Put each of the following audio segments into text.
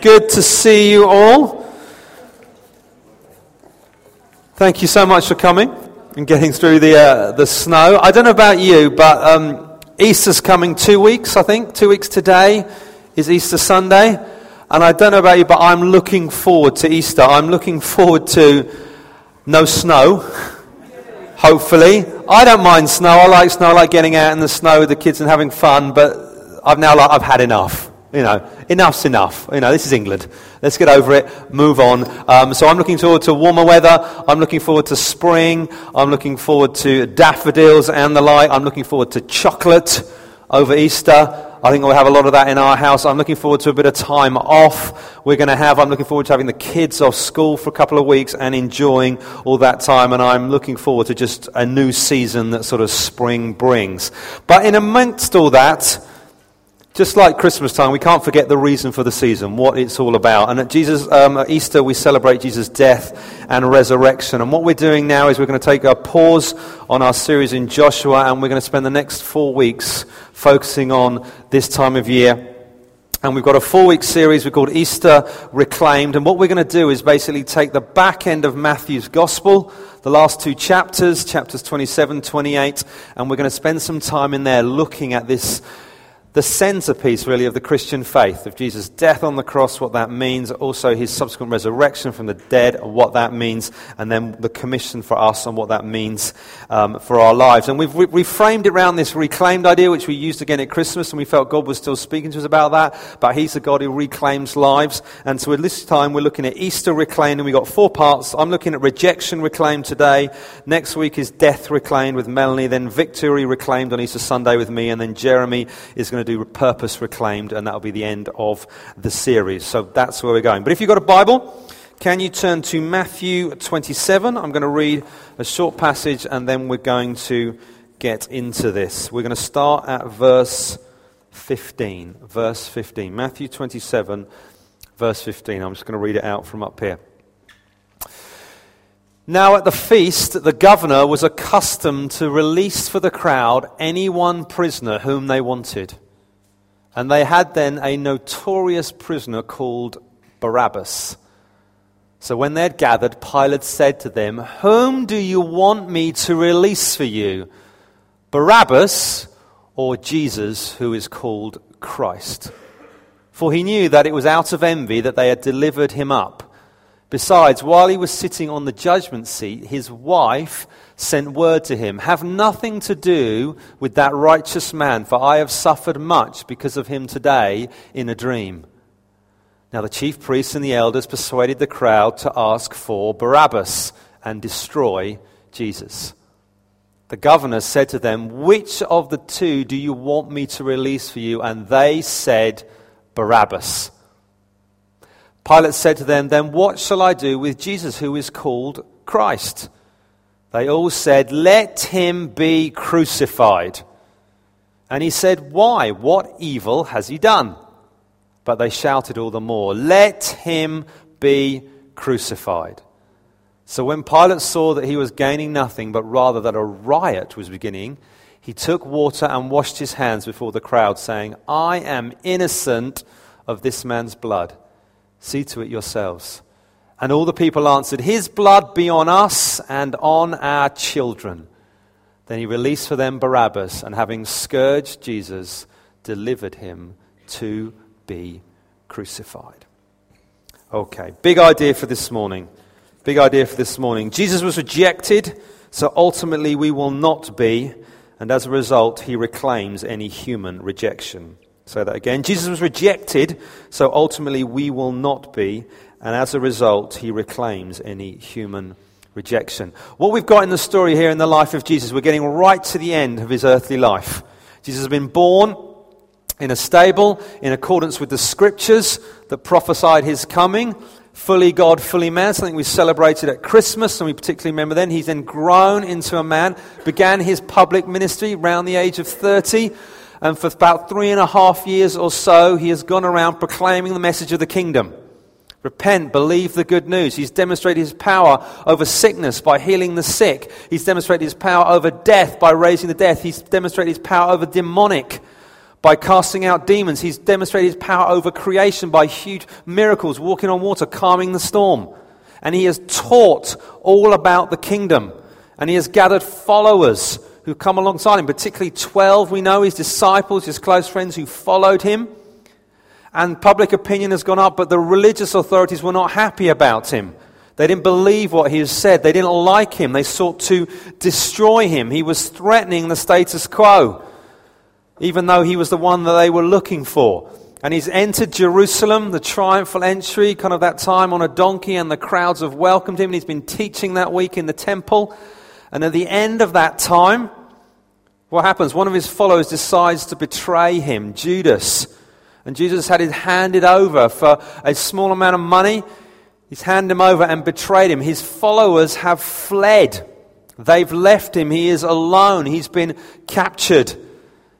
Good to see you all. Thank you so much for coming and getting through the, uh, the snow. I don't know about you, but um, Easter's coming two weeks, I think. Two weeks today is Easter Sunday. And I don't know about you, but I'm looking forward to Easter. I'm looking forward to no snow, hopefully. I don't mind snow. I like snow. I like getting out in the snow with the kids and having fun, but I've now like, I've had enough. You know, enough's enough. You know, this is England. Let's get over it, move on. Um, so I'm looking forward to warmer weather. I'm looking forward to spring. I'm looking forward to daffodils and the like. I'm looking forward to chocolate over Easter. I think we'll have a lot of that in our house. I'm looking forward to a bit of time off. We're going to have, I'm looking forward to having the kids off school for a couple of weeks and enjoying all that time. And I'm looking forward to just a new season that sort of spring brings. But in amongst all that, just like Christmas time, we can't forget the reason for the season, what it's all about. And at Jesus, um, at Easter, we celebrate Jesus' death and resurrection. And what we're doing now is we're going to take a pause on our series in Joshua, and we're going to spend the next four weeks focusing on this time of year. And we've got a four week series we called Easter Reclaimed. And what we're going to do is basically take the back end of Matthew's Gospel, the last two chapters, chapters 27, 28, and we're going to spend some time in there looking at this the centerpiece, really, of the Christian faith, of Jesus' death on the cross, what that means, also his subsequent resurrection from the dead, what that means, and then the commission for us and what that means um, for our lives. And we've re- reframed it around this reclaimed idea, which we used again at Christmas, and we felt God was still speaking to us about that. But he's the God who reclaims lives. And so at this time, we're looking at Easter reclaimed, and we've got four parts. I'm looking at rejection reclaimed today. Next week is death reclaimed with Melanie, then victory reclaimed on Easter Sunday with me, and then Jeremy is going to do Purpose Reclaimed, and that'll be the end of the series. So that's where we're going. But if you've got a Bible, can you turn to Matthew 27? I'm going to read a short passage, and then we're going to get into this. We're going to start at verse 15. Verse 15. Matthew 27, verse 15. I'm just going to read it out from up here. Now, at the feast, the governor was accustomed to release for the crowd any one prisoner whom they wanted. And they had then a notorious prisoner called Barabbas. So when they had gathered, Pilate said to them, Whom do you want me to release for you? Barabbas or Jesus, who is called Christ? For he knew that it was out of envy that they had delivered him up. Besides, while he was sitting on the judgment seat, his wife sent word to him Have nothing to do with that righteous man, for I have suffered much because of him today in a dream. Now the chief priests and the elders persuaded the crowd to ask for Barabbas and destroy Jesus. The governor said to them, Which of the two do you want me to release for you? And they said, Barabbas. Pilate said to them, Then what shall I do with Jesus, who is called Christ? They all said, Let him be crucified. And he said, Why? What evil has he done? But they shouted all the more, Let him be crucified. So when Pilate saw that he was gaining nothing, but rather that a riot was beginning, he took water and washed his hands before the crowd, saying, I am innocent of this man's blood. See to it yourselves. And all the people answered, His blood be on us and on our children. Then he released for them Barabbas, and having scourged Jesus, delivered him to be crucified. Okay, big idea for this morning. Big idea for this morning. Jesus was rejected, so ultimately we will not be, and as a result, he reclaims any human rejection. Say that again. Jesus was rejected, so ultimately we will not be, and as a result, he reclaims any human rejection. What we've got in the story here in the life of Jesus, we're getting right to the end of his earthly life. Jesus has been born in a stable in accordance with the scriptures that prophesied his coming. Fully God, fully man, something we celebrated at Christmas, and we particularly remember then. He's then grown into a man, began his public ministry around the age of 30, and for about three and a half years or so, he has gone around proclaiming the message of the kingdom. Repent, believe the good news. He's demonstrated his power over sickness by healing the sick. He's demonstrated his power over death by raising the dead. He's demonstrated his power over demonic By casting out demons, he's demonstrated his power over creation by huge miracles, walking on water, calming the storm. And he has taught all about the kingdom. And he has gathered followers who come alongside him, particularly 12, we know, his disciples, his close friends who followed him. And public opinion has gone up, but the religious authorities were not happy about him. They didn't believe what he has said. They didn't like him. They sought to destroy him. He was threatening the status quo even though he was the one that they were looking for. And he's entered Jerusalem, the triumphal entry, kind of that time on a donkey, and the crowds have welcomed him. And he's been teaching that week in the temple. And at the end of that time, what happens? One of his followers decides to betray him, Judas. And Jesus had it handed over for a small amount of money. He's handed him over and betrayed him. His followers have fled. They've left him. He is alone. He's been captured.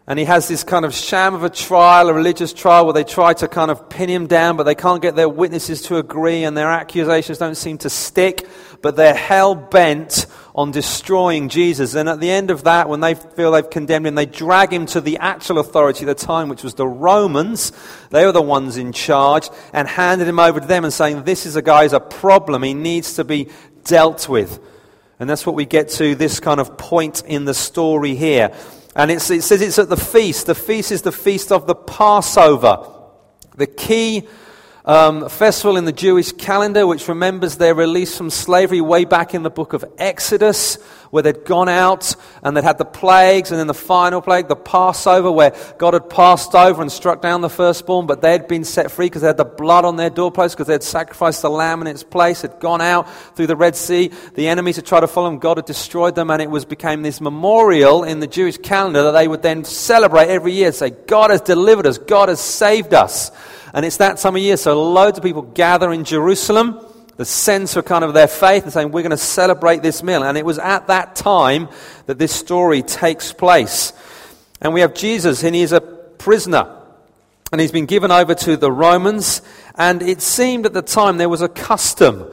And he has this kind of sham of a trial, a religious trial, where they try to kind of pin him down, but they can't get their witnesses to agree, and their accusations don't seem to stick. But they're hell bent on destroying Jesus. And at the end of that, when they feel they've condemned him, they drag him to the actual authority at the time, which was the Romans. They were the ones in charge, and handed him over to them and saying, This is a guy who's a problem. He needs to be dealt with. And that's what we get to this kind of point in the story here. And it says it's at the feast. The feast is the feast of the Passover. The key um, festival in the Jewish calendar, which remembers their release from slavery way back in the book of Exodus, where they'd gone out and they'd had the plagues, and then the final plague, the Passover, where God had passed over and struck down the firstborn, but they'd been set free because they had the blood on their doorposts, because they'd sacrificed the lamb in its place, had gone out through the Red Sea. The enemies had tried to follow them, God had destroyed them, and it was became this memorial in the Jewish calendar that they would then celebrate every year, say, God has delivered us, God has saved us. And it's that time of year, so loads of people gather in Jerusalem, the sense of kind of their faith, and saying, We're going to celebrate this meal. And it was at that time that this story takes place. And we have Jesus, and he's a prisoner. And he's been given over to the Romans. And it seemed at the time there was a custom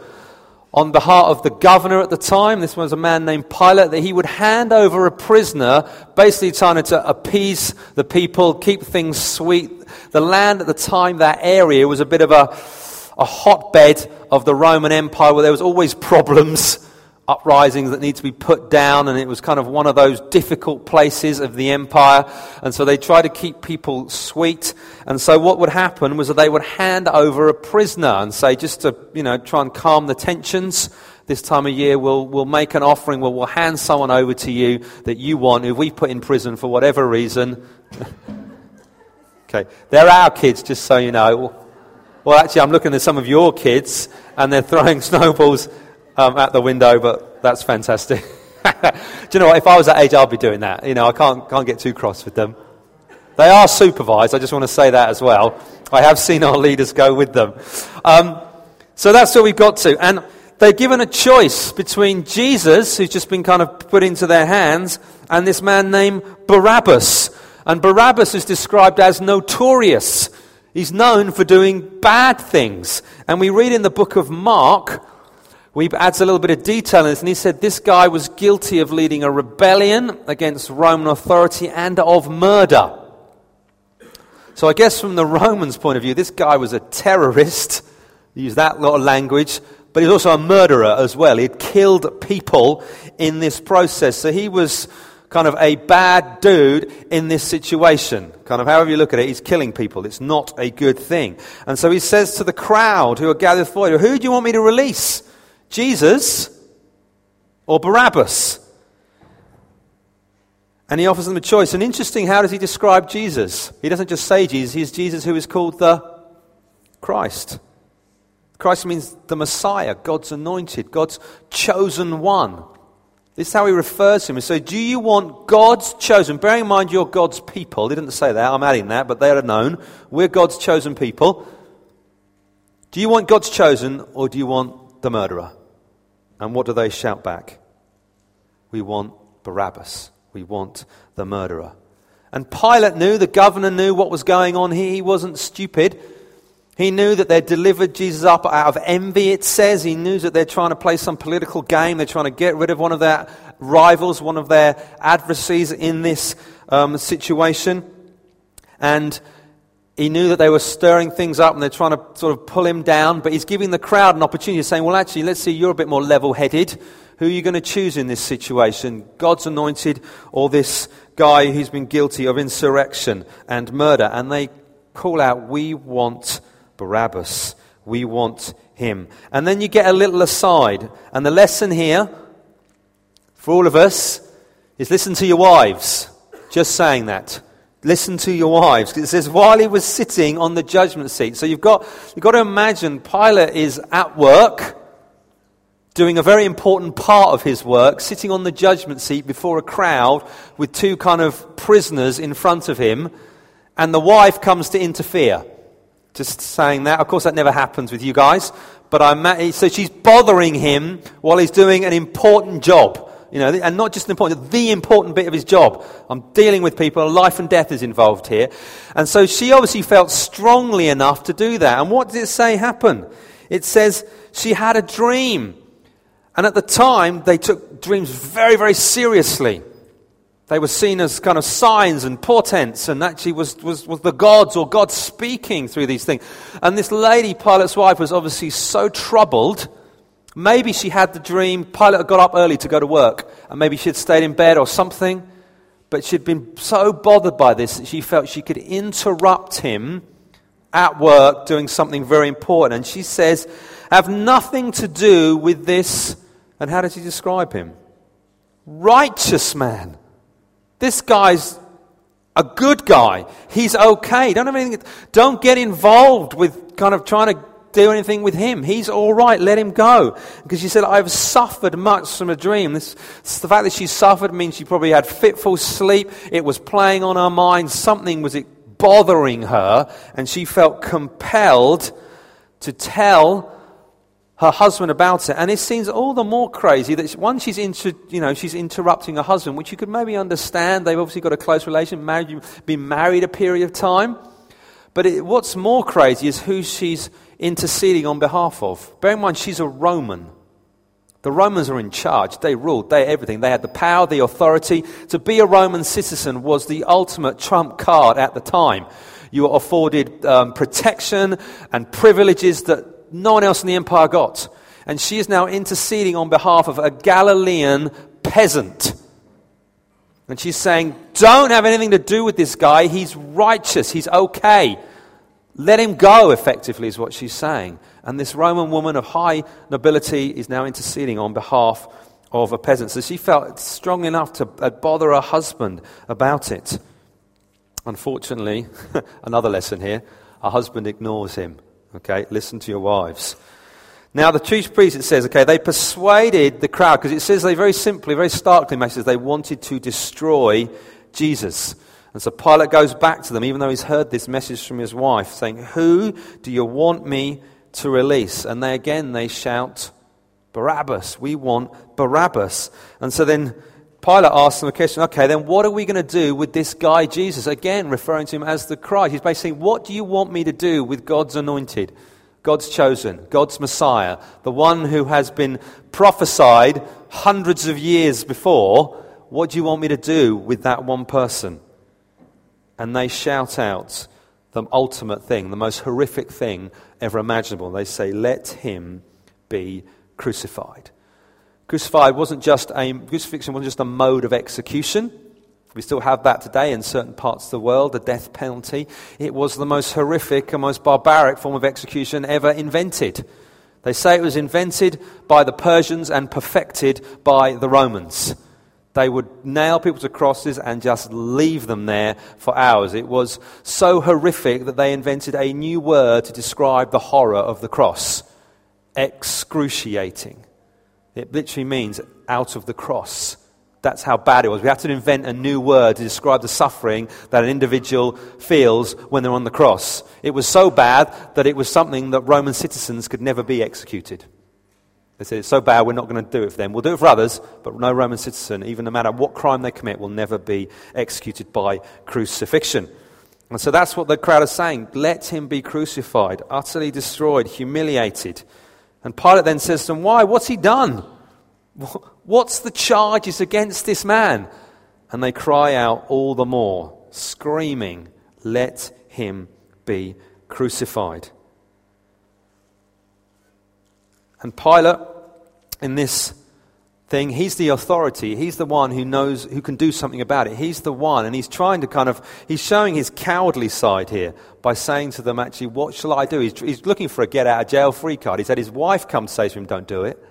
on behalf of the governor at the time, this was a man named Pilate, that he would hand over a prisoner, basically trying to appease the people, keep things sweet. The land at the time, that area, was a bit of a, a hotbed of the Roman Empire where there was always problems uprisings that need to be put down, and it was kind of one of those difficult places of the empire. And so they tried to keep people sweet. And so what would happen was that they would hand over a prisoner and say, just to, you know, try and calm the tensions. This time of year, we'll, we'll make an offering, we'll, we'll hand someone over to you that you want, who we put in prison for whatever reason. okay, they're our kids, just so you know. Well, actually, I'm looking at some of your kids, and they're throwing snowballs um, at the window, but that's fantastic. Do you know what? If I was that age, I'd be doing that. You know, I can't, can't get too cross with them. They are supervised. I just want to say that as well. I have seen our leaders go with them. Um, so that's where we've got to. And they're given a choice between Jesus, who's just been kind of put into their hands, and this man named Barabbas. And Barabbas is described as notorious. He's known for doing bad things. And we read in the book of Mark we adds a little bit of detail in this, and he said this guy was guilty of leading a rebellion against Roman authority and of murder. So I guess from the Romans' point of view, this guy was a terrorist. Use that lot of language, but he's also a murderer as well. He'd killed people in this process. So he was kind of a bad dude in this situation. Kind of however you look at it, he's killing people. It's not a good thing. And so he says to the crowd who are gathered for you, Who do you want me to release? Jesus or Barabbas? And he offers them a choice. And interesting, how does he describe Jesus? He doesn't just say Jesus, he's Jesus who is called the Christ. Christ means the Messiah, God's anointed, God's chosen one. This is how he refers to him. So, do you want God's chosen? Bearing in mind you're God's people. He didn't say that, I'm adding that, but they are known. We're God's chosen people. Do you want God's chosen or do you want the murderer? And what do they shout back? We want Barabbas. We want the murderer. And Pilate knew, the governor knew what was going on here. He wasn't stupid. He knew that they'd delivered Jesus up out of envy, it says. He knew that they're trying to play some political game. They're trying to get rid of one of their rivals, one of their adversaries in this um, situation. And he knew that they were stirring things up and they're trying to sort of pull him down, but he's giving the crowd an opportunity, saying, Well, actually, let's see, you're a bit more level headed. Who are you going to choose in this situation? God's anointed or this guy who's been guilty of insurrection and murder? And they call out, We want Barabbas. We want him. And then you get a little aside. And the lesson here for all of us is listen to your wives. Just saying that. Listen to your wives. It says, while he was sitting on the judgment seat. So you've got, you've got to imagine Pilate is at work, doing a very important part of his work, sitting on the judgment seat before a crowd with two kind of prisoners in front of him, and the wife comes to interfere. Just saying that. Of course, that never happens with you guys. But I'm, so she's bothering him while he's doing an important job. You know, and not just an important, the important bit of his job. I'm dealing with people, life and death is involved here. And so she obviously felt strongly enough to do that. And what does it say happened? It says she had a dream. And at the time, they took dreams very, very seriously. They were seen as kind of signs and portents, and actually was, was, was the gods or God speaking through these things. And this lady, Pilate's wife, was obviously so troubled Maybe she had the dream. Pilate had got up early to go to work, and maybe she had stayed in bed or something. But she'd been so bothered by this that she felt she could interrupt him at work doing something very important. And she says, have nothing to do with this. And how does he describe him? Righteous man. This guy's a good guy. He's okay. Don't have anything, don't get involved with kind of trying to do anything with him. He's all right. Let him go. Because she said, I've suffered much from a dream. This, the fact that she suffered means she probably had fitful sleep. It was playing on her mind. Something was bothering her. And she felt compelled to tell her husband about it. And it seems all the more crazy that one, she's, inter, you know, she's interrupting her husband, which you could maybe understand. They've obviously got a close relation, married, been married a period of time. But it, what's more crazy is who she's interceding on behalf of. Bear in mind, she's a Roman. The Romans are in charge. They ruled. They had everything. They had the power, the authority. To be a Roman citizen was the ultimate trump card at the time. You were afforded um, protection and privileges that no one else in the empire got. And she is now interceding on behalf of a Galilean peasant. And she's saying, Don't have anything to do with this guy. He's righteous. He's okay. Let him go, effectively, is what she's saying. And this Roman woman of high nobility is now interceding on behalf of a peasant. So she felt strong enough to uh, bother her husband about it. Unfortunately, another lesson here her husband ignores him. Okay, listen to your wives. Now, the chief priest, it says, okay, they persuaded the crowd, because it says they very simply, very starkly mentions they wanted to destroy Jesus. And so Pilate goes back to them, even though he's heard this message from his wife, saying, Who do you want me to release? And they again, they shout, Barabbas. We want Barabbas. And so then Pilate asks them a question, okay, then what are we going to do with this guy Jesus? Again, referring to him as the Christ. He's basically saying, What do you want me to do with God's anointed? God's chosen, God's Messiah, the one who has been prophesied hundreds of years before. What do you want me to do with that one person? And they shout out the ultimate thing, the most horrific thing ever imaginable. They say, Let him be crucified. Crucified wasn't just a, crucifixion wasn't just a mode of execution. We still have that today in certain parts of the world, the death penalty. It was the most horrific and most barbaric form of execution ever invented. They say it was invented by the Persians and perfected by the Romans. They would nail people to crosses and just leave them there for hours. It was so horrific that they invented a new word to describe the horror of the cross excruciating. It literally means out of the cross. That's how bad it was. We have to invent a new word to describe the suffering that an individual feels when they're on the cross. It was so bad that it was something that Roman citizens could never be executed. They said, it's so bad, we're not going to do it for them. We'll do it for others, but no Roman citizen, even no matter what crime they commit, will never be executed by crucifixion. And so that's what the crowd is saying. Let him be crucified, utterly destroyed, humiliated. And Pilate then says to them, Why? What's he done? What's the charges against this man? And they cry out all the more, screaming Let him be crucified. And Pilate, in this thing, he's the authority. He's the one who knows, who can do something about it. He's the one. And he's trying to kind of, he's showing his cowardly side here by saying to them, actually, what shall I do? He's, he's looking for a get out of jail free card. He's had his wife come say to him, don't do it.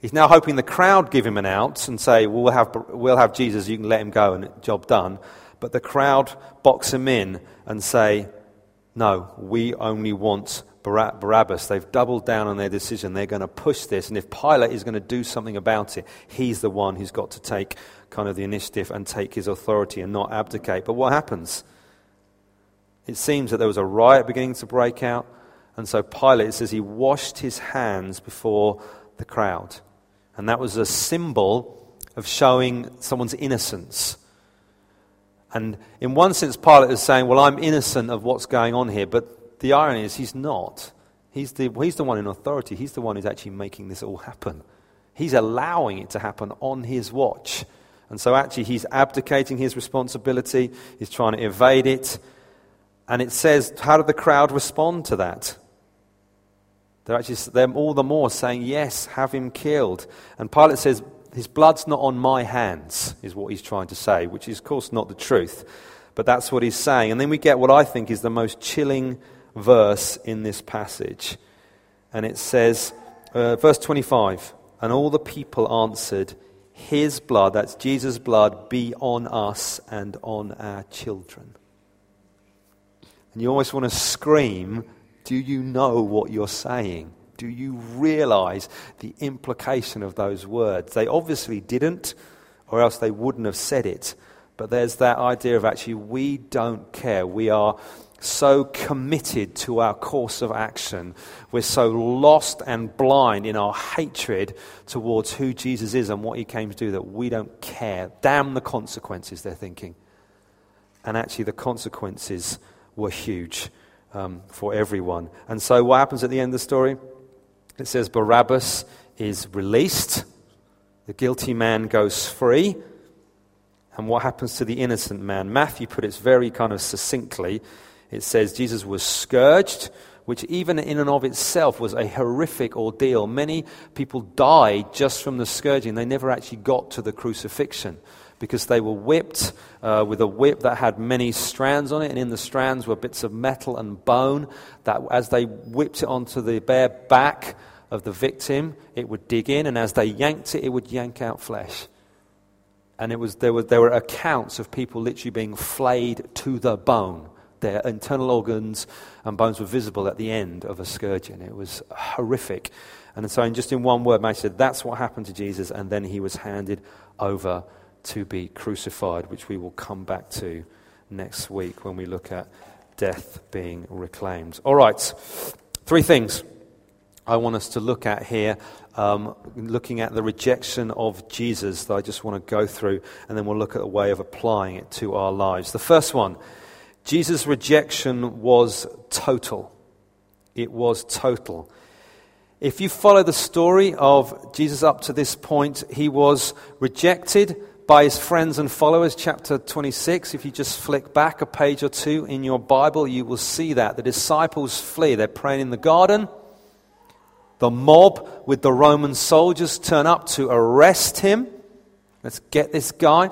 He's now hoping the crowd give him an out and say, well, we'll have, we'll have Jesus, you can let him go and job done. But the crowd box him in and say, no, we only want Barabbas. They've doubled down on their decision. They're going to push this. And if Pilate is going to do something about it, he's the one who's got to take kind of the initiative and take his authority and not abdicate. But what happens? It seems that there was a riot beginning to break out. And so Pilate says he washed his hands before the crowd. And that was a symbol of showing someone's innocence. And in one sense, Pilate is saying, Well, I'm innocent of what's going on here. But the irony is, he's not. He's the, he's the one in authority. He's the one who's actually making this all happen. He's allowing it to happen on his watch. And so, actually, he's abdicating his responsibility. He's trying to evade it. And it says, how did the crowd respond to that? They're actually they're all the more saying, Yes, have him killed. And Pilate says, His blood's not on my hands, is what he's trying to say, which is, of course, not the truth. But that's what he's saying. And then we get what I think is the most chilling verse in this passage. And it says, uh, verse 25, and all the people answered, His blood, that's Jesus' blood, be on us and on our children. And you always want to scream, Do you know what you're saying? Do you realize the implication of those words? They obviously didn't, or else they wouldn't have said it. But there's that idea of actually, we don't care. We are so committed to our course of action. We're so lost and blind in our hatred towards who Jesus is and what he came to do that we don't care. Damn the consequences, they're thinking. And actually, the consequences were huge um, for everyone. And so, what happens at the end of the story? It says Barabbas is released, the guilty man goes free. And what happens to the innocent man? Matthew put it very kind of succinctly it says Jesus was scourged, which even in and of itself was a horrific ordeal. Many people died just from the scourging. They never actually got to the crucifixion because they were whipped uh, with a whip that had many strands on it, and in the strands were bits of metal and bone that, as they whipped it onto the bare back of the victim, it would dig in, and as they yanked it, it would yank out flesh. And it was, there, were, there were accounts of people literally being flayed to the bone their internal organs and bones were visible at the end of a scourging. It was horrific. And so, in just in one word, Mary said, That's what happened to Jesus, and then he was handed over to be crucified, which we will come back to next week when we look at death being reclaimed. All right, three things I want us to look at here, um, looking at the rejection of Jesus that I just want to go through, and then we'll look at a way of applying it to our lives. The first one Jesus' rejection was total. It was total. If you follow the story of Jesus up to this point, he was rejected by his friends and followers, chapter 26. If you just flick back a page or two in your Bible, you will see that. The disciples flee. They're praying in the garden. The mob with the Roman soldiers turn up to arrest him. Let's get this guy.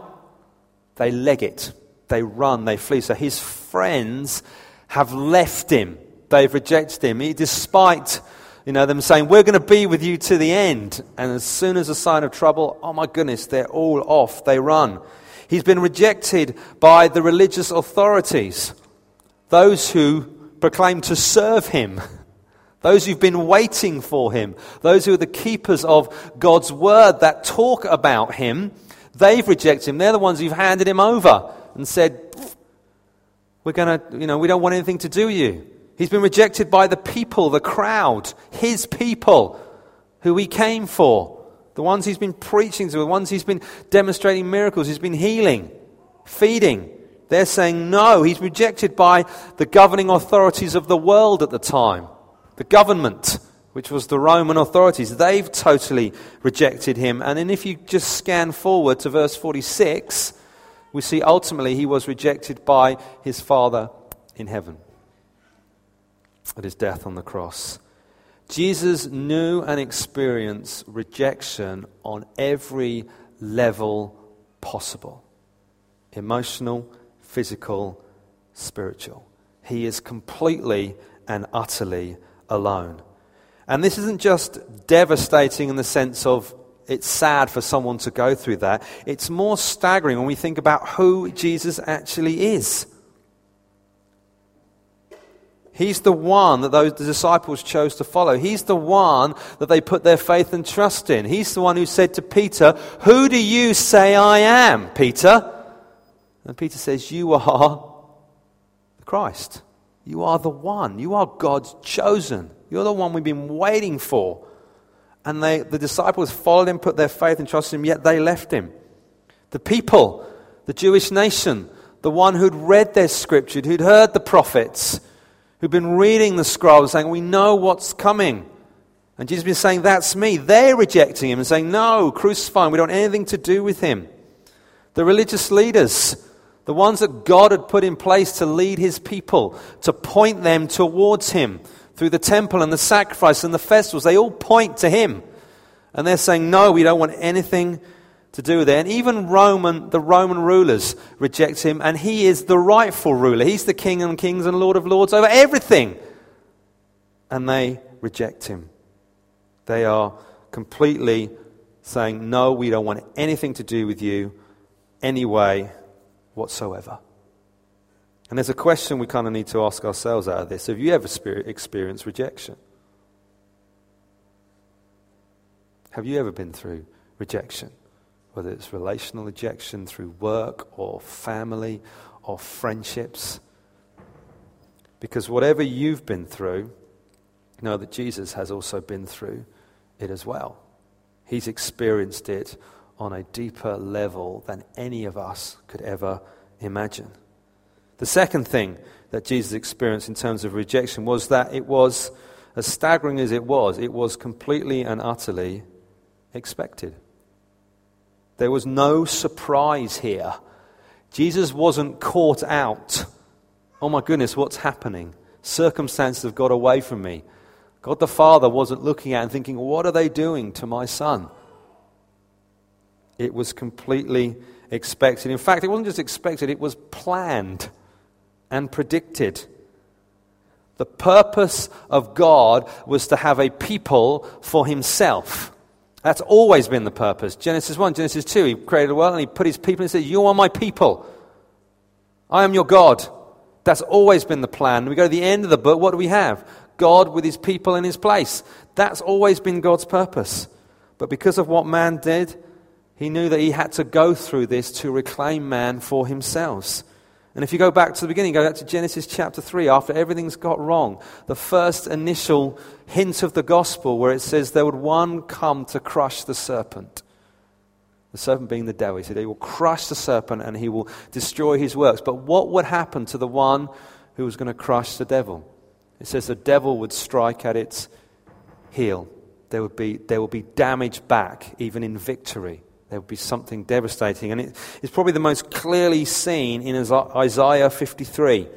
They leg it they run, they flee. So his friends have left him. They've rejected him. He, despite you know, them saying, We're going to be with you to the end. And as soon as a sign of trouble, oh my goodness, they're all off. They run. He's been rejected by the religious authorities, those who proclaim to serve him, those who've been waiting for him, those who are the keepers of God's word that talk about him. They've rejected him. They're the ones who've handed him over and said, We're going to, you know, we don't want anything to do with you. He's been rejected by the people, the crowd, his people who he came for, the ones he's been preaching to, the ones he's been demonstrating miracles, he's been healing, feeding. They're saying no. He's rejected by the governing authorities of the world at the time, the government, which was the Roman authorities. They've totally rejected him. And then if you just scan forward to verse 46, We see ultimately he was rejected by his Father in heaven at his death on the cross. Jesus knew and experienced rejection on every level possible emotional, physical, spiritual. He is completely and utterly alone. And this isn't just devastating in the sense of it's sad for someone to go through that. It's more staggering when we think about who Jesus actually is. He's the one that those disciples chose to follow. He's the one that they put their faith and trust in. He's the one who said to Peter, Who do you say I am, Peter? And Peter says, You are the Christ. You are the one. You are God's chosen. You're the one we've been waiting for. And they, the disciples followed him, put their faith and trust in him, yet they left him. The people, the Jewish nation, the one who'd read their scripture, who'd heard the prophets, who'd been reading the scrolls, saying, We know what's coming. And Jesus has been saying, That's me. They're rejecting him and saying, No, crucify him. We don't want anything to do with him. The religious leaders, the ones that God had put in place to lead his people, to point them towards him through the temple and the sacrifice and the festivals, they all point to him. And they're saying, No, we don't want anything to do with it. And even Roman, the Roman rulers reject him, and he is the rightful ruler. He's the king of kings and lord of lords over everything. And they reject him. They are completely saying, No, we don't want anything to do with you anyway whatsoever. And there's a question we kind of need to ask ourselves out of this. Have you ever experienced rejection? Have you ever been through rejection? Whether it's relational rejection through work or family or friendships. Because whatever you've been through, know that Jesus has also been through it as well. He's experienced it on a deeper level than any of us could ever imagine. The second thing that Jesus experienced in terms of rejection was that it was, as staggering as it was, it was completely and utterly expected. There was no surprise here. Jesus wasn't caught out. Oh my goodness, what's happening? Circumstances have got away from me. God the Father wasn't looking at and thinking, what are they doing to my son? It was completely expected. In fact, it wasn't just expected, it was planned and predicted. The purpose of God was to have a people for himself. That's always been the purpose. Genesis 1, Genesis 2, he created the world and he put his people and said, You are my people. I am your God. That's always been the plan. We go to the end of the book, what do we have? God with his people in his place. That's always been God's purpose. But because of what man did, he knew that he had to go through this to reclaim man for himself. And if you go back to the beginning, go back to Genesis chapter 3, after everything's got wrong, the first initial hint of the gospel where it says there would one come to crush the serpent. The serpent being the devil. He said he will crush the serpent and he will destroy his works. But what would happen to the one who was going to crush the devil? It says the devil would strike at its heel. There would be, there would be damage back, even in victory there would be something devastating. And it, it's probably the most clearly seen in Isaiah 53.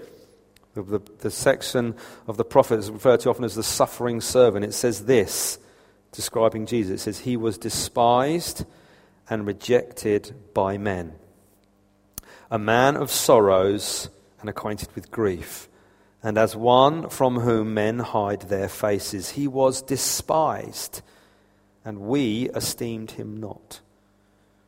The, the, the section of the prophet is referred to often as the suffering servant. It says this, describing Jesus. It says, He was despised and rejected by men, a man of sorrows and acquainted with grief. And as one from whom men hide their faces, he was despised, and we esteemed him not.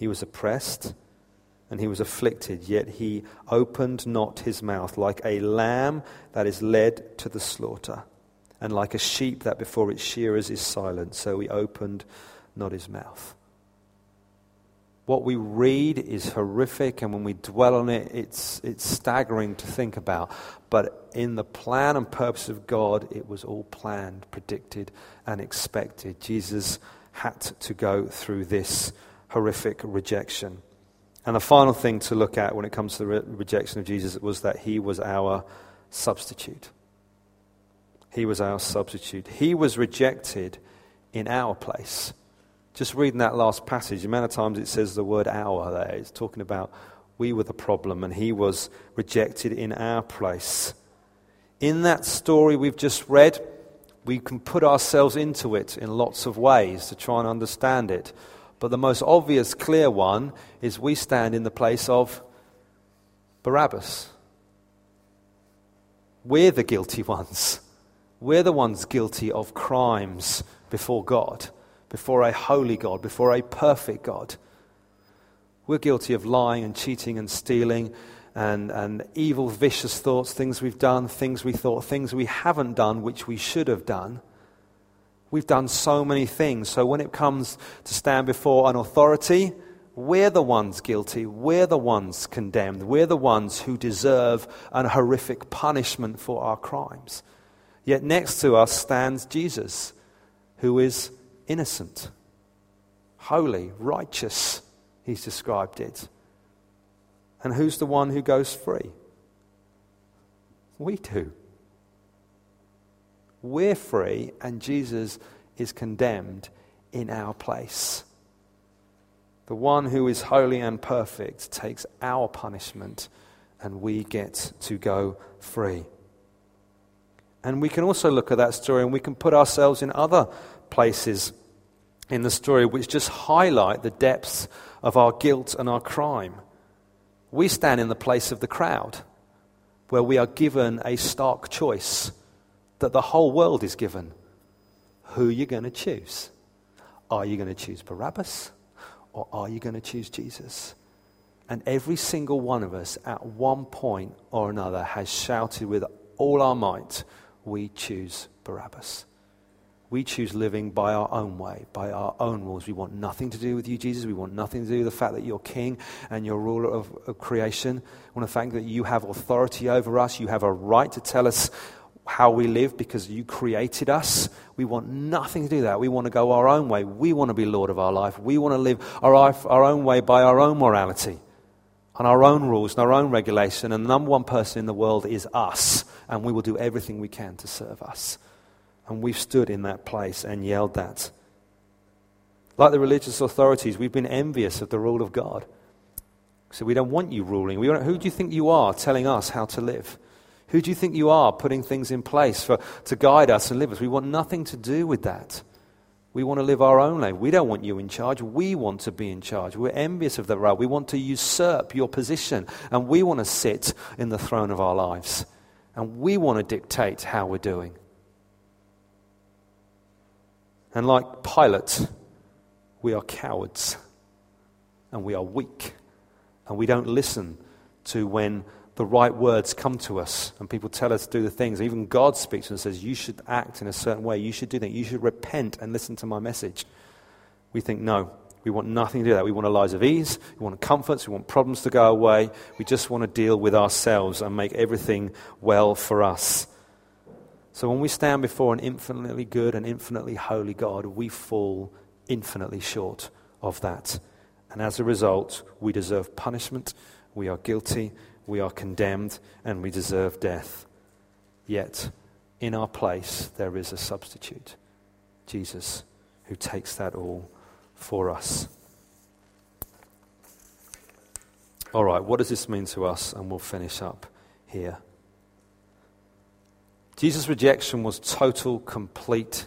He was oppressed and he was afflicted, yet he opened not his mouth, like a lamb that is led to the slaughter, and like a sheep that before its shearers is silent, so he opened not his mouth. what we read is horrific, and when we dwell on it, it's, it's staggering to think about. But in the plan and purpose of God, it was all planned, predicted, and expected. Jesus had to go through this horrific rejection. And the final thing to look at when it comes to the re- rejection of Jesus was that he was our substitute. He was our substitute. He was rejected in our place. Just reading that last passage, the amount of times it says the word our there, it's talking about we were the problem and he was rejected in our place. In that story we've just read, we can put ourselves into it in lots of ways to try and understand it. But the most obvious, clear one is we stand in the place of Barabbas. We're the guilty ones. We're the ones guilty of crimes before God before a holy God, before a perfect God. We're guilty of lying and cheating and stealing and, and evil, vicious thoughts, things we've done, things we thought, things we haven't done, which we should have done. We've done so many things. So when it comes to stand before an authority, we're the ones guilty. We're the ones condemned. We're the ones who deserve an horrific punishment for our crimes. Yet next to us stands Jesus, who is innocent, holy, righteous, he's described it. And who's the one who goes free? We do. We're free, and Jesus is condemned in our place. The one who is holy and perfect takes our punishment, and we get to go free. And we can also look at that story and we can put ourselves in other places in the story which just highlight the depths of our guilt and our crime. We stand in the place of the crowd, where we are given a stark choice that the whole world is given. Who are you going to choose? Are you going to choose Barabbas or are you going to choose Jesus? And every single one of us at one point or another has shouted with all our might, We choose Barabbas. We choose living by our own way, by our own rules. We want nothing to do with you, Jesus. We want nothing to do with the fact that you're king and you're ruler of, of creation. We want to thank that you have authority over us. You have a right to tell us how we live because you created us. We want nothing to do that. We want to go our own way. We want to be Lord of our life. We want to live our, our own way by our own morality and our own rules and our own regulation. And the number one person in the world is us, and we will do everything we can to serve us. And we've stood in that place and yelled that. Like the religious authorities, we've been envious of the rule of God. So we don't want you ruling. We who do you think you are telling us how to live? Who do you think you are putting things in place for, to guide us and live us? We want nothing to do with that. We want to live our own life. We don't want you in charge. We want to be in charge. We're envious of the role. We want to usurp your position. And we want to sit in the throne of our lives. And we want to dictate how we're doing. And like Pilate, we are cowards and we are weak and we don't listen to when the right words come to us and people tell us to do the things. Even God speaks and says, You should act in a certain way. You should do that. You should repent and listen to my message. We think, No, we want nothing to do that. We want a lives of ease. We want comforts. We want problems to go away. We just want to deal with ourselves and make everything well for us. So when we stand before an infinitely good and infinitely holy God, we fall infinitely short of that. And as a result, we deserve punishment, we are guilty, we are condemned, and we deserve death. Yet, in our place, there is a substitute Jesus, who takes that all for us. All right, what does this mean to us? And we'll finish up here. Jesus' rejection was total, complete.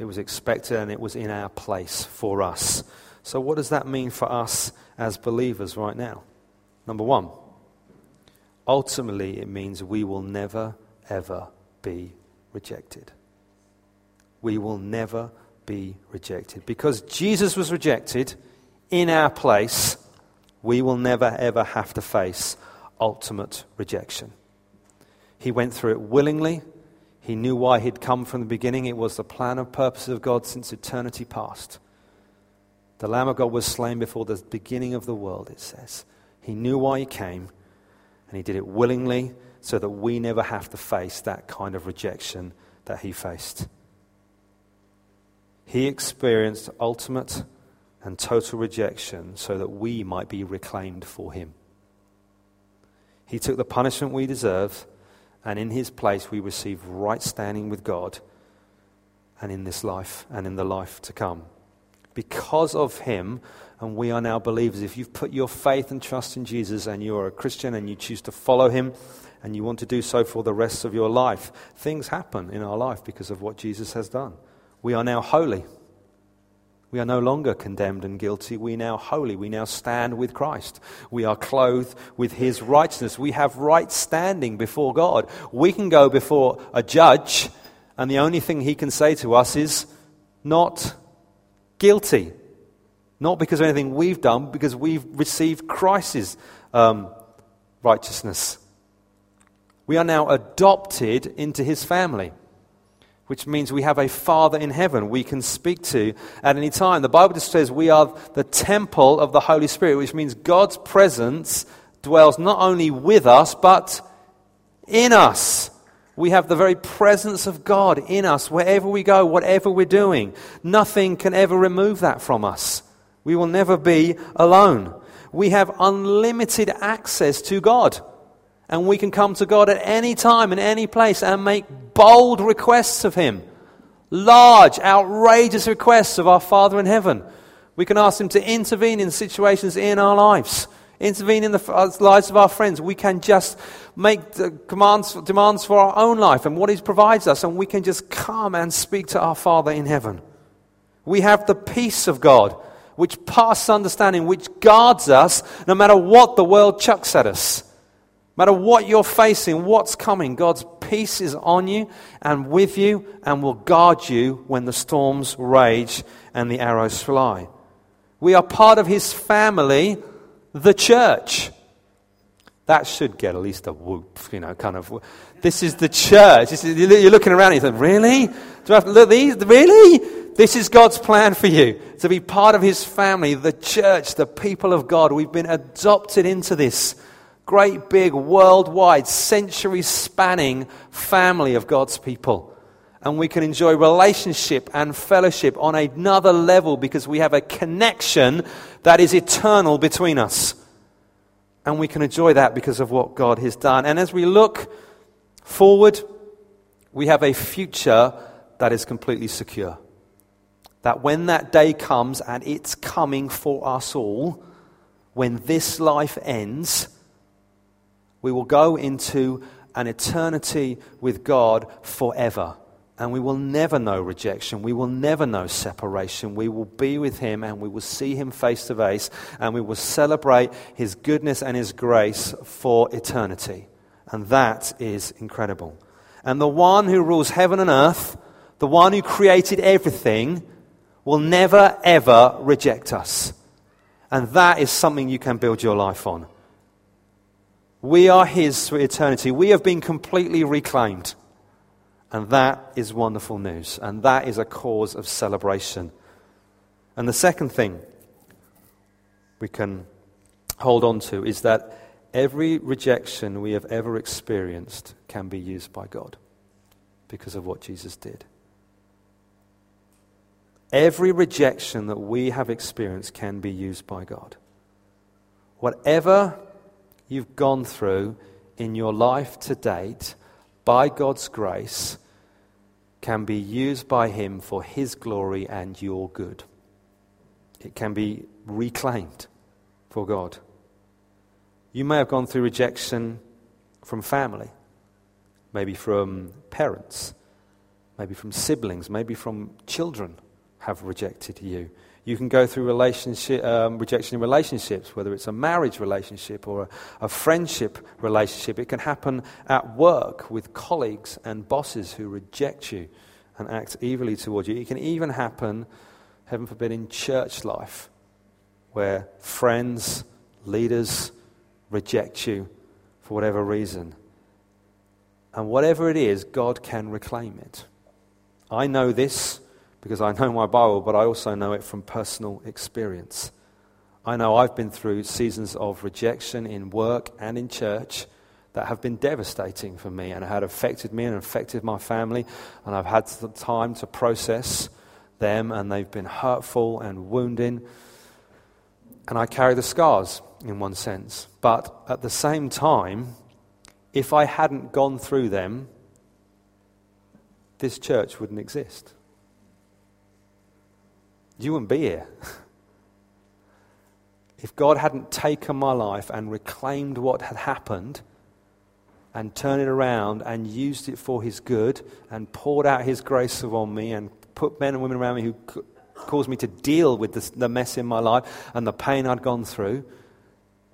It was expected and it was in our place for us. So, what does that mean for us as believers right now? Number one, ultimately, it means we will never, ever be rejected. We will never be rejected. Because Jesus was rejected in our place, we will never, ever have to face ultimate rejection. He went through it willingly he knew why he'd come from the beginning. It was the plan and purpose of God since eternity past. The Lamb of God was slain before the beginning of the world, it says. He knew why he came, and he did it willingly so that we never have to face that kind of rejection that he faced. He experienced ultimate and total rejection so that we might be reclaimed for him. He took the punishment we deserve, and in his place we receive right standing with God and in this life and in the life to come. Because of him, and we are now believers. If you've put your faith and trust in Jesus and you are a Christian and you choose to follow him and you want to do so for the rest of your life, things happen in our life because of what Jesus has done. We are now holy. We are no longer condemned and guilty. We now holy. We now stand with Christ. We are clothed with his righteousness. We have right standing before God. We can go before a judge, and the only thing he can say to us is, not guilty. Not because of anything we've done, because we've received Christ's um, righteousness. We are now adopted into his family which means we have a Father in heaven we can speak to at any time. The Bible just says we are the temple of the Holy Spirit, which means God's presence dwells not only with us, but in us. We have the very presence of God in us wherever we go, whatever we're doing. Nothing can ever remove that from us. We will never be alone. We have unlimited access to God. And we can come to God at any time, in any place, and make bold requests of Him. Large, outrageous requests of our Father in heaven. We can ask Him to intervene in situations in our lives, intervene in the uh, lives of our friends. We can just make commands, demands for our own life and what He provides us, and we can just come and speak to our Father in heaven. We have the peace of God, which passes understanding, which guards us no matter what the world chucks at us. No matter what you're facing, what's coming, God's peace is on you and with you and will guard you when the storms rage and the arrows fly. We are part of His family, the church. That should get at least a whoop, you know, kind of. This is the church. You're looking around and you think, really? Do I have to look these? Really? This is God's plan for you to be part of His family, the church, the people of God. We've been adopted into this great big worldwide, century spanning family of God's people. And we can enjoy relationship and fellowship on another level because we have a connection that is eternal between us. And we can enjoy that because of what God has done. And as we look forward, we have a future that is completely secure. That when that day comes, and it's coming for us all, when this life ends, we will go into an eternity with God forever. And we will never know rejection. We will never know separation. We will be with Him and we will see Him face to face and we will celebrate His goodness and His grace for eternity. And that is incredible. And the one who rules heaven and earth, the one who created everything, will never ever reject us. And that is something you can build your life on. We are His for eternity. We have been completely reclaimed. And that is wonderful news. And that is a cause of celebration. And the second thing we can hold on to is that every rejection we have ever experienced can be used by God because of what Jesus did. Every rejection that we have experienced can be used by God. Whatever you've gone through in your life to date, by God's grace, can be used by Him for His glory and your good. It can be reclaimed for God. You may have gone through rejection from family, maybe from parents, maybe from siblings, maybe from children have rejected you. You can go through relationship, um, rejection in relationships, whether it's a marriage relationship or a, a friendship relationship. It can happen at work with colleagues and bosses who reject you and act evilly towards you. It can even happen, heaven forbid, in church life, where friends, leaders reject you for whatever reason. And whatever it is, God can reclaim it. I know this because I know my Bible, but I also know it from personal experience. I know I've been through seasons of rejection in work and in church that have been devastating for me and had affected me and affected my family. And I've had the time to process them, and they've been hurtful and wounding. And I carry the scars in one sense. But at the same time, if I hadn't gone through them, this church wouldn't exist. You wouldn't be here. if God hadn't taken my life and reclaimed what had happened and turned it around and used it for His good and poured out His grace upon me and put men and women around me who caused me to deal with this, the mess in my life and the pain I'd gone through,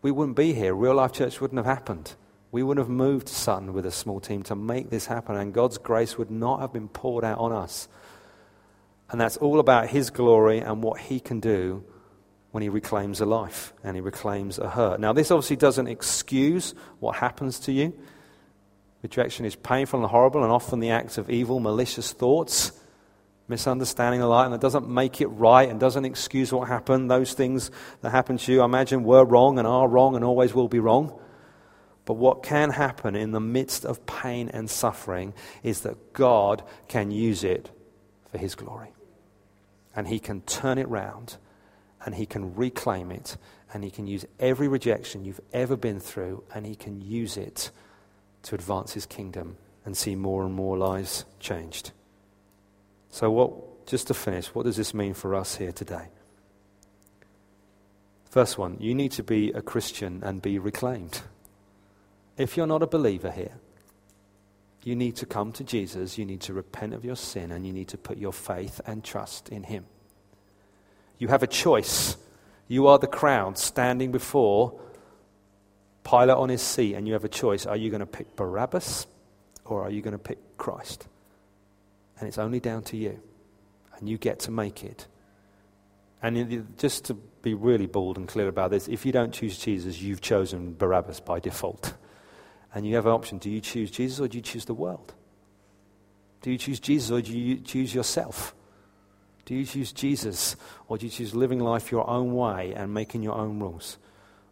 we wouldn't be here. Real Life Church wouldn't have happened. We wouldn't have moved to Sutton with a small team to make this happen, and God's grace would not have been poured out on us. And that's all about His glory and what He can do when He reclaims a life and He reclaims a hurt. Now, this obviously doesn't excuse what happens to you. Rejection is painful and horrible, and often the act of evil, malicious thoughts, misunderstanding the light, and it doesn't make it right and doesn't excuse what happened. Those things that happened to you, I imagine, were wrong and are wrong and always will be wrong. But what can happen in the midst of pain and suffering is that God can use it for His glory and He can turn it round and He can reclaim it and He can use every rejection you've ever been through and He can use it to advance His kingdom and see more and more lives changed. So, what, just to finish, what does this mean for us here today? First one, you need to be a Christian and be reclaimed. If you're not a believer here, you need to come to Jesus, you need to repent of your sin, and you need to put your faith and trust in Him. You have a choice. You are the crowd standing before Pilate on his seat, and you have a choice. Are you going to pick Barabbas or are you going to pick Christ? And it's only down to you. And you get to make it. And just to be really bold and clear about this, if you don't choose Jesus, you've chosen Barabbas by default. And you have an option do you choose Jesus or do you choose the world? Do you choose Jesus or do you choose yourself? Do you choose Jesus or do you choose living life your own way and making your own rules?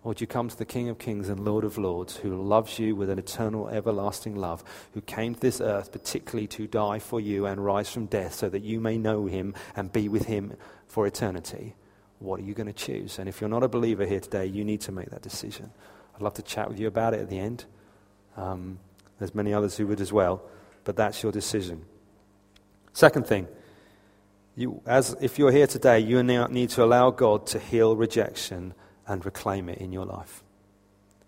Or do you come to the King of Kings and Lord of Lords who loves you with an eternal, everlasting love, who came to this earth particularly to die for you and rise from death so that you may know him and be with him for eternity? What are you going to choose? And if you're not a believer here today, you need to make that decision. I'd love to chat with you about it at the end. Um, there's many others who would as well, but that's your decision. Second thing, you, as if you're here today, you need to allow God to heal rejection and reclaim it in your life.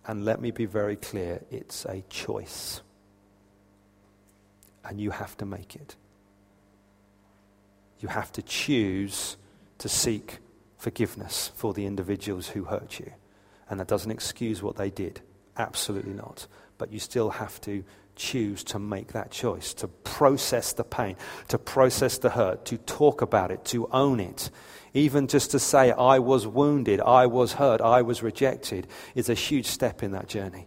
And let me be very clear it's a choice. And you have to make it. You have to choose to seek forgiveness for the individuals who hurt you. And that doesn't excuse what they did. Absolutely not but you still have to choose to make that choice, to process the pain, to process the hurt, to talk about it, to own it. Even just to say, I was wounded, I was hurt, I was rejected, is a huge step in that journey.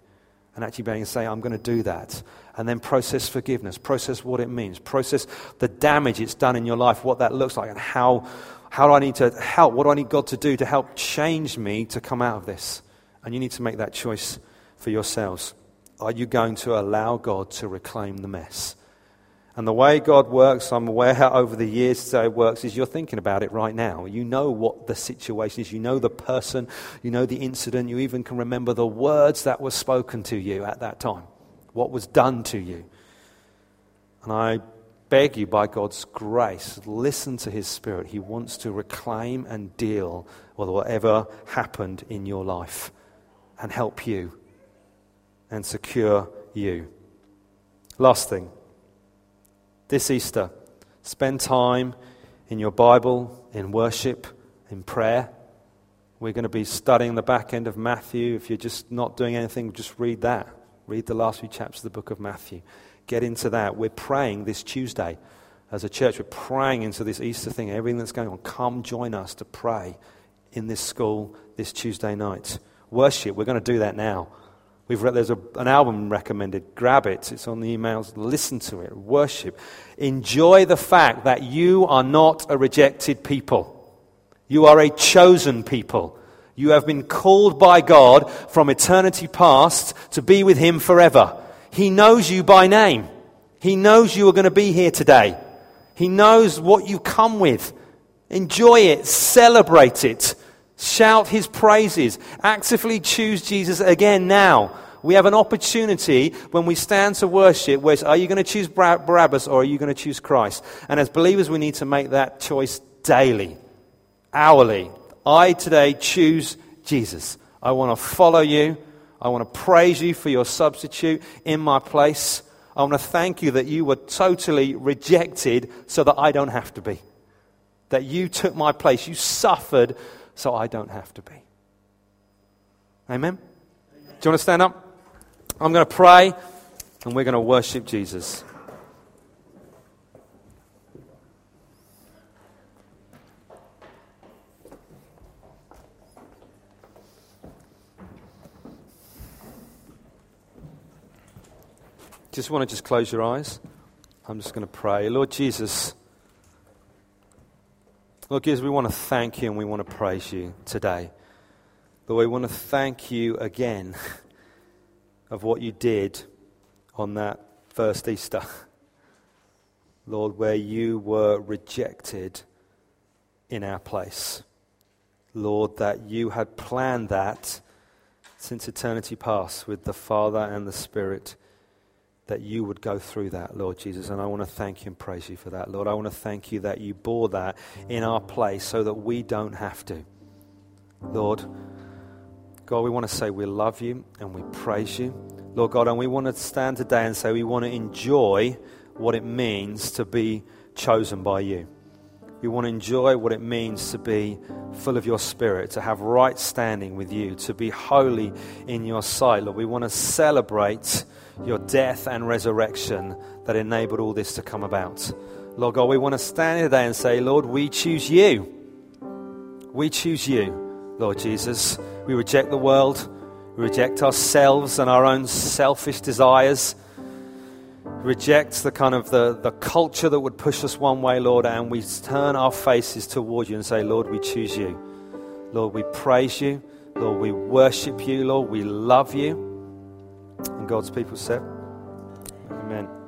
And actually being able to say, I'm going to do that. And then process forgiveness, process what it means, process the damage it's done in your life, what that looks like, and how, how do I need to help? What do I need God to do to help change me to come out of this? And you need to make that choice for yourselves. Are you going to allow God to reclaim the mess? And the way God works, I'm aware how over the years it works, is you're thinking about it right now. You know what the situation is. You know the person. You know the incident. You even can remember the words that were spoken to you at that time, what was done to you. And I beg you, by God's grace, listen to His Spirit. He wants to reclaim and deal with whatever happened in your life and help you and secure you. Last thing this Easter, spend time in your Bible, in worship, in prayer. We're going to be studying the back end of Matthew. If you're just not doing anything, just read that. Read the last few chapters of the book of Matthew. Get into that. We're praying this Tuesday as a church. We're praying into this Easter thing, everything that's going on. Come join us to pray in this school this Tuesday night. Worship, we're going to do that now. We've read, there's a, an album recommended. Grab it. It's on the emails. Listen to it. Worship. Enjoy the fact that you are not a rejected people. You are a chosen people. You have been called by God from eternity past to be with Him forever. He knows you by name. He knows you are going to be here today. He knows what you come with. Enjoy it. Celebrate it. Shout his praises. Actively choose Jesus again now. We have an opportunity when we stand to worship where are you going to choose Barabbas or are you going to choose Christ? And as believers, we need to make that choice daily, hourly. I today choose Jesus. I want to follow you. I want to praise you for your substitute in my place. I want to thank you that you were totally rejected so that I don't have to be. That you took my place. You suffered so I don't have to be. Amen? Do you want to stand up? I'm going to pray and we're going to worship Jesus. Just want to just close your eyes. I'm just going to pray. Lord Jesus, Lord Jesus, we want to thank you and we want to praise you today. Lord, we want to thank you again of what you did on that first Easter. Lord, where you were rejected in our place. Lord, that you had planned that since eternity past with the Father and the Spirit that you would go through that, Lord Jesus. And I want to thank you and praise you for that, Lord. I want to thank you that you bore that in our place so that we don't have to. Lord, God, we want to say we love you and we praise you. Lord God, and we want to stand today and say we want to enjoy what it means to be chosen by you. We want to enjoy what it means to be full of your spirit, to have right standing with you, to be holy in your sight. Lord, we want to celebrate your death and resurrection that enabled all this to come about. Lord God, we want to stand here today and say, Lord, we choose you. We choose you, Lord Jesus. We reject the world. We reject ourselves and our own selfish desires. Reject the kind of the, the culture that would push us one way, Lord, and we turn our faces toward you and say, Lord, we choose you. Lord, we praise you. Lord, we worship you. Lord, we love you. And God's people said, Amen.